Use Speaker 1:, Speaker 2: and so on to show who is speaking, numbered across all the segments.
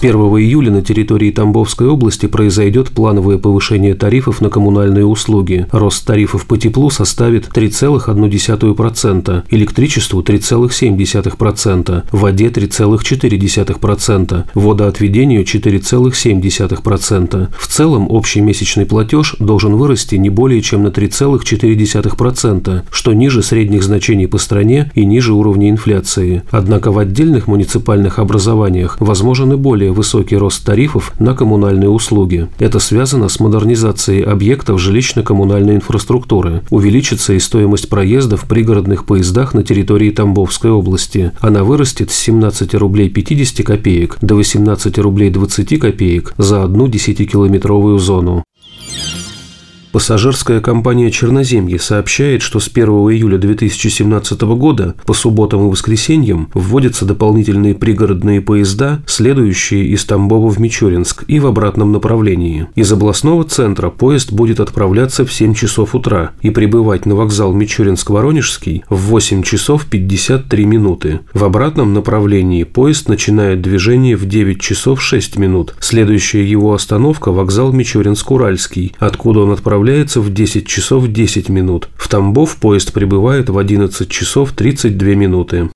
Speaker 1: С 1 июля на территории Тамбовской области произойдет плановое повышение тарифов на коммунальные услуги. Рост тарифов по теплу составит 3,1%, электричеству 3,7%, воде 3,4%, водоотведению 4,7%. В целом общий месячный платеж должен вырасти не более чем на 3,4%, что ниже средних значений по стране и ниже уровня инфляции. Однако в отдельных муниципальных образованиях возможен и более более высокий рост тарифов на коммунальные услуги. Это связано с модернизацией объектов жилищно-коммунальной инфраструктуры. Увеличится и стоимость проезда в пригородных поездах на территории Тамбовской области. Она вырастет с 17 рублей 50 копеек до 18 рублей 20 копеек за одну 10-километровую зону. Пассажирская компания «Черноземье» сообщает, что с 1 июля 2017 года по субботам и воскресеньям вводятся дополнительные пригородные поезда, следующие из Тамбова в Мичуринск и в обратном направлении. Из областного центра поезд будет отправляться в 7 часов утра и прибывать на вокзал Мичуринск-Воронежский в 8 часов 53 минуты. В обратном направлении поезд начинает движение в 9 часов 6 минут. Следующая его остановка – вокзал Мичуринск-Уральский, откуда он отправляется отправляется в 10 часов 10 минут. В Тамбов поезд прибывает в 11 часов 32 минуты.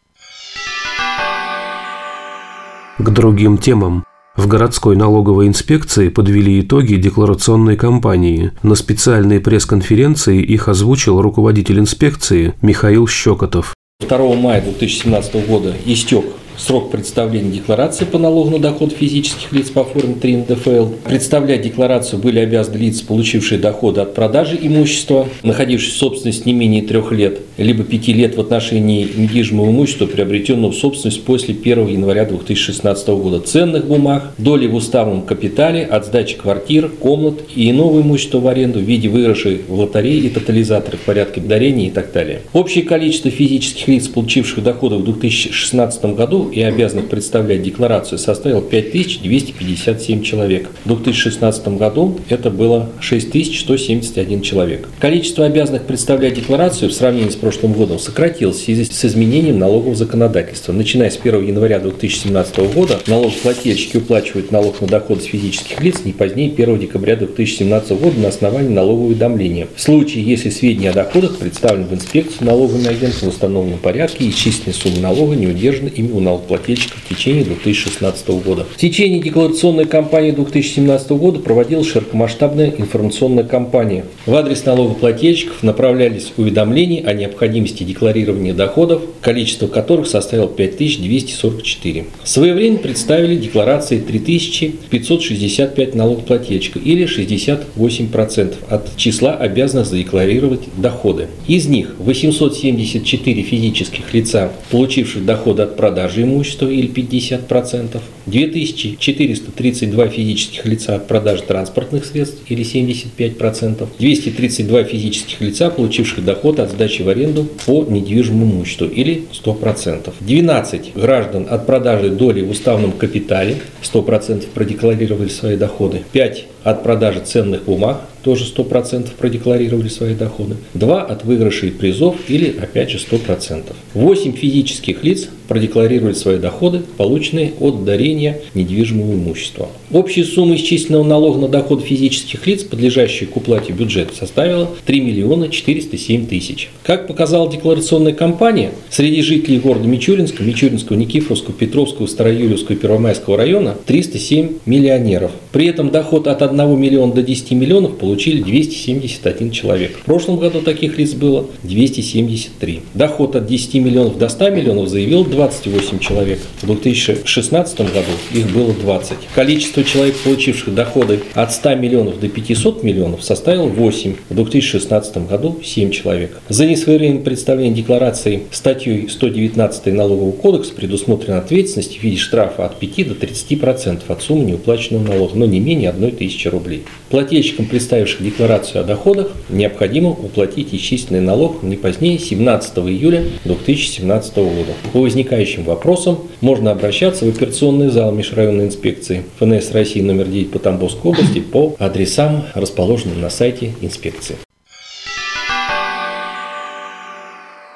Speaker 1: К другим темам. В городской налоговой инспекции подвели итоги декларационной кампании. На специальной пресс-конференции их озвучил руководитель инспекции Михаил Щекотов.
Speaker 2: 2 мая 2017 года истек срок представления декларации по налогу на доход физических лиц по форме 3 НДФЛ. Представлять декларацию были обязаны лица, получившие доходы от продажи имущества, находившиеся в собственности не менее трех лет, либо пяти лет в отношении недвижимого имущества, приобретенного в собственность после 1 января 2016 года, ценных бумаг, доли в уставном капитале от сдачи квартир, комнат и иного имущества в аренду в виде выигрышей в лотереи и тотализаторы в порядке дарения и так далее. Общее количество физических лиц, получивших доходы в 2016 году, и обязанных представлять декларацию составил 5257 человек. В 2016 году это было 6171 человек. Количество обязанных представлять декларацию в сравнении с прошлым годом сократилось в связи с изменением налогового законодательства. Начиная с 1 января 2017 года налогоплательщики уплачивают налог на доходы с физических лиц не позднее 1 декабря 2017 года на основании налогового уведомления. В случае, если сведения о доходах представлены в инспекцию налоговыми агентами в установленном порядке и численная сумма налога не удержана ими у налогоплательщиков в течение 2016 года. В течение декларационной кампании 2017 года проводилась широкомасштабная информационная кампания. В адрес налогоплательщиков направлялись уведомления о необходимости декларирования доходов, количество которых составило 5244. Своевременно представили декларации 3565 налогоплательщиков или 68% от числа обязанных задекларировать доходы. Из них 874 физических лица, получивших доходы от продажи имущества или 50%, 2432 физических лица от продажи транспортных средств или 75%, 232 физических лица, получивших доход от сдачи в аренду по недвижимому имуществу или 100%, 12 граждан от продажи доли в уставном капитале 100% продекларировали свои доходы, 5 от продажи ценных бумаг тоже 100% продекларировали свои доходы, 2 от выигрышей призов или опять же 100%. 8 физических лиц продекларировали свои доходы, полученные от дарения недвижимого имущества. Общая сумма исчисленного налога на доход физических лиц, подлежащих к уплате в бюджет, составила 3 миллиона 407 тысяч. Как показала декларационная кампания, среди жителей города Мичуринска, Мичуринского, Никифоровского, Петровского, Староюльевского и Первомайского района 307 миллионеров. При этом доход от 1 миллиона до 10 миллионов получили 271 человек. В прошлом году таких лиц было 273. Доход от 10 миллионов до 100 миллионов заявил 28 человек. В 2016 году их было 20. Количество человек, получивших доходы от 100 миллионов до 500 миллионов, составило 8. В 2016 году 7 человек. За несвоевременное представление декларации статьей 119 Налогового кодекса предусмотрена ответственность в виде штрафа от 5 до 30% от суммы неуплаченного налога, но не менее 1 тысячи рублей. Плательщикам, представивших декларацию о доходах, необходимо уплатить исчисленный налог не позднее 17 июля 2017 года. По возникающим вопросам можно обращаться в операционный зал межрайонной инспекции ФНС России номер 9 по Тамбовской области по адресам, расположенным на сайте инспекции.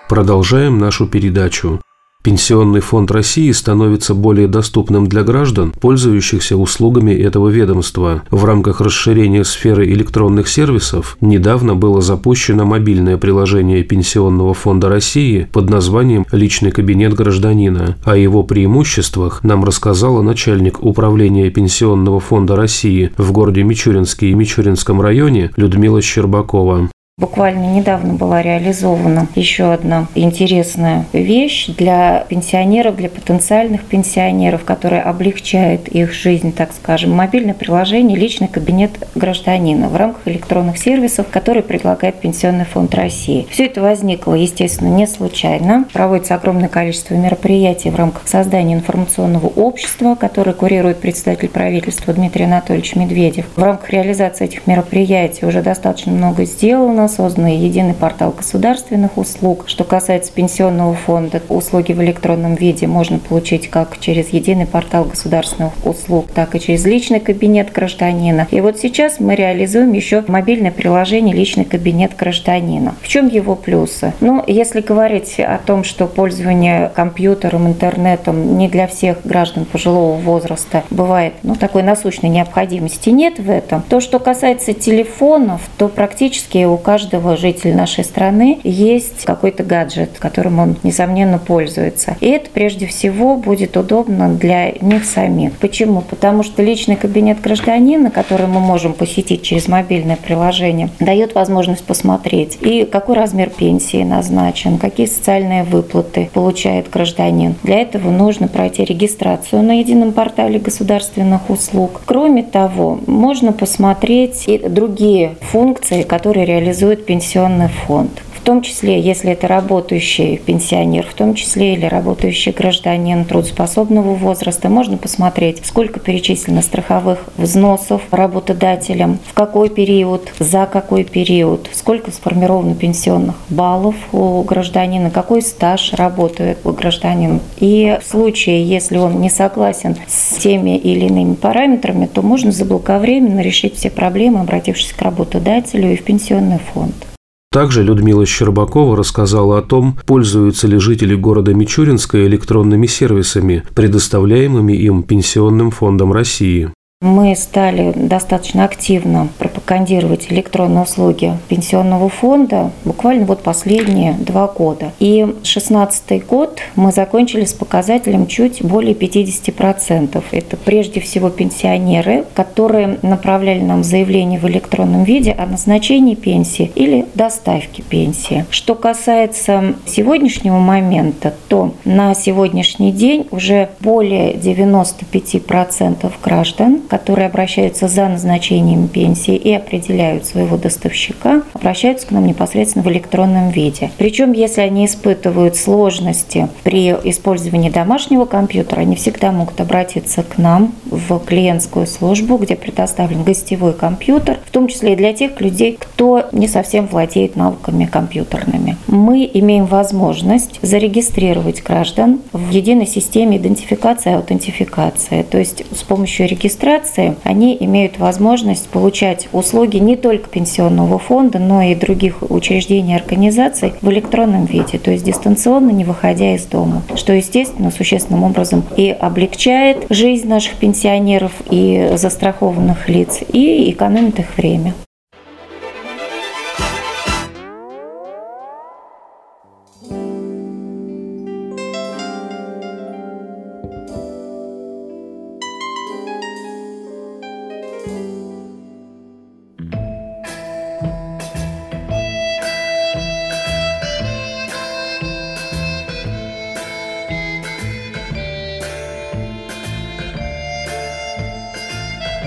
Speaker 1: Продолжаем нашу передачу. Пенсионный фонд России становится более доступным для граждан, пользующихся услугами этого ведомства. В рамках расширения сферы электронных сервисов недавно было запущено мобильное приложение Пенсионного фонда России под названием «Личный кабинет гражданина». О его преимуществах нам рассказала начальник управления Пенсионного фонда России в городе Мичуринске и Мичуринском районе Людмила Щербакова.
Speaker 3: Буквально недавно была реализована еще одна интересная вещь для пенсионеров, для потенциальных пенсионеров, которая облегчает их жизнь, так скажем. Мобильное приложение «Личный кабинет гражданина» в рамках электронных сервисов, которые предлагает Пенсионный фонд России. Все это возникло, естественно, не случайно. Проводится огромное количество мероприятий в рамках создания информационного общества, которое курирует председатель правительства Дмитрий Анатольевич Медведев. В рамках реализации этих мероприятий уже достаточно много сделано создан единый портал государственных услуг. Что касается пенсионного фонда, услуги в электронном виде можно получить как через единый портал государственных услуг, так и через личный кабинет гражданина. И вот сейчас мы реализуем еще мобильное приложение «Личный кабинет гражданина». В чем его плюсы? Ну, если говорить о том, что пользование компьютером, интернетом не для всех граждан пожилого возраста бывает, ну, такой насущной необходимости нет в этом. То, что касается телефонов, то практически у каждого каждого жителя нашей страны есть какой-то гаджет, которым он, несомненно, пользуется. И это, прежде всего, будет удобно для них самих. Почему? Потому что личный кабинет гражданина, который мы можем посетить через мобильное приложение, дает возможность посмотреть и какой размер пенсии назначен, какие социальные выплаты получает гражданин. Для этого нужно пройти регистрацию на едином портале государственных услуг. Кроме того, можно посмотреть и другие функции, которые реализуют реализует пенсионный фонд том числе, если это работающий пенсионер, в том числе или работающий гражданин трудоспособного возраста, можно посмотреть, сколько перечислено страховых взносов работодателям, в какой период, за какой период, сколько сформировано пенсионных баллов у гражданина, какой стаж работает у гражданина. И в случае, если он не согласен с теми или иными параметрами, то можно заблаговременно решить все проблемы, обратившись к работодателю и в пенсионный фонд.
Speaker 1: Также Людмила Щербакова рассказала о том, пользуются ли жители города Мичуринска электронными сервисами, предоставляемыми им Пенсионным фондом России.
Speaker 3: Мы стали достаточно активно пропагандировать электронные услуги пенсионного фонда буквально вот последние два года. И 2016 год мы закончили с показателем чуть более 50%. Это прежде всего пенсионеры, которые направляли нам заявление в электронном виде о назначении пенсии или доставке пенсии. Что касается сегодняшнего момента, то на сегодняшний день уже более 95% граждан которые обращаются за назначением пенсии и определяют своего доставщика, обращаются к нам непосредственно в электронном виде. Причем, если они испытывают сложности при использовании домашнего компьютера, они всегда могут обратиться к нам в клиентскую службу, где предоставлен гостевой компьютер, в том числе и для тех людей, кто не совсем владеет навыками компьютерными. Мы имеем возможность зарегистрировать граждан в единой системе идентификации и аутентификации. То есть с помощью регистрации они имеют возможность получать услуги не только пенсионного фонда, но и других учреждений и организаций в электронном виде, то есть дистанционно, не выходя из дома, что, естественно, существенным образом и облегчает жизнь наших пенсионеров и застрахованных лиц, и экономит их время.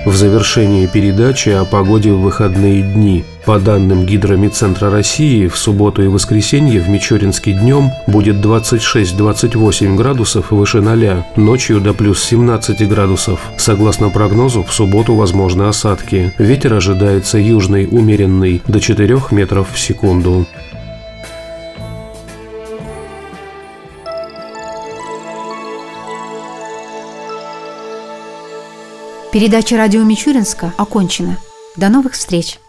Speaker 1: В завершении передачи о погоде в выходные дни. По данным Гидромедцентра России, в субботу и воскресенье в Мичуринске днем будет 26-28 градусов выше 0, ночью до плюс 17 градусов. Согласно прогнозу, в субботу возможны осадки. Ветер ожидается южный, умеренный, до 4 метров в секунду.
Speaker 4: Передача радио Мичуринска окончена. До новых встреч!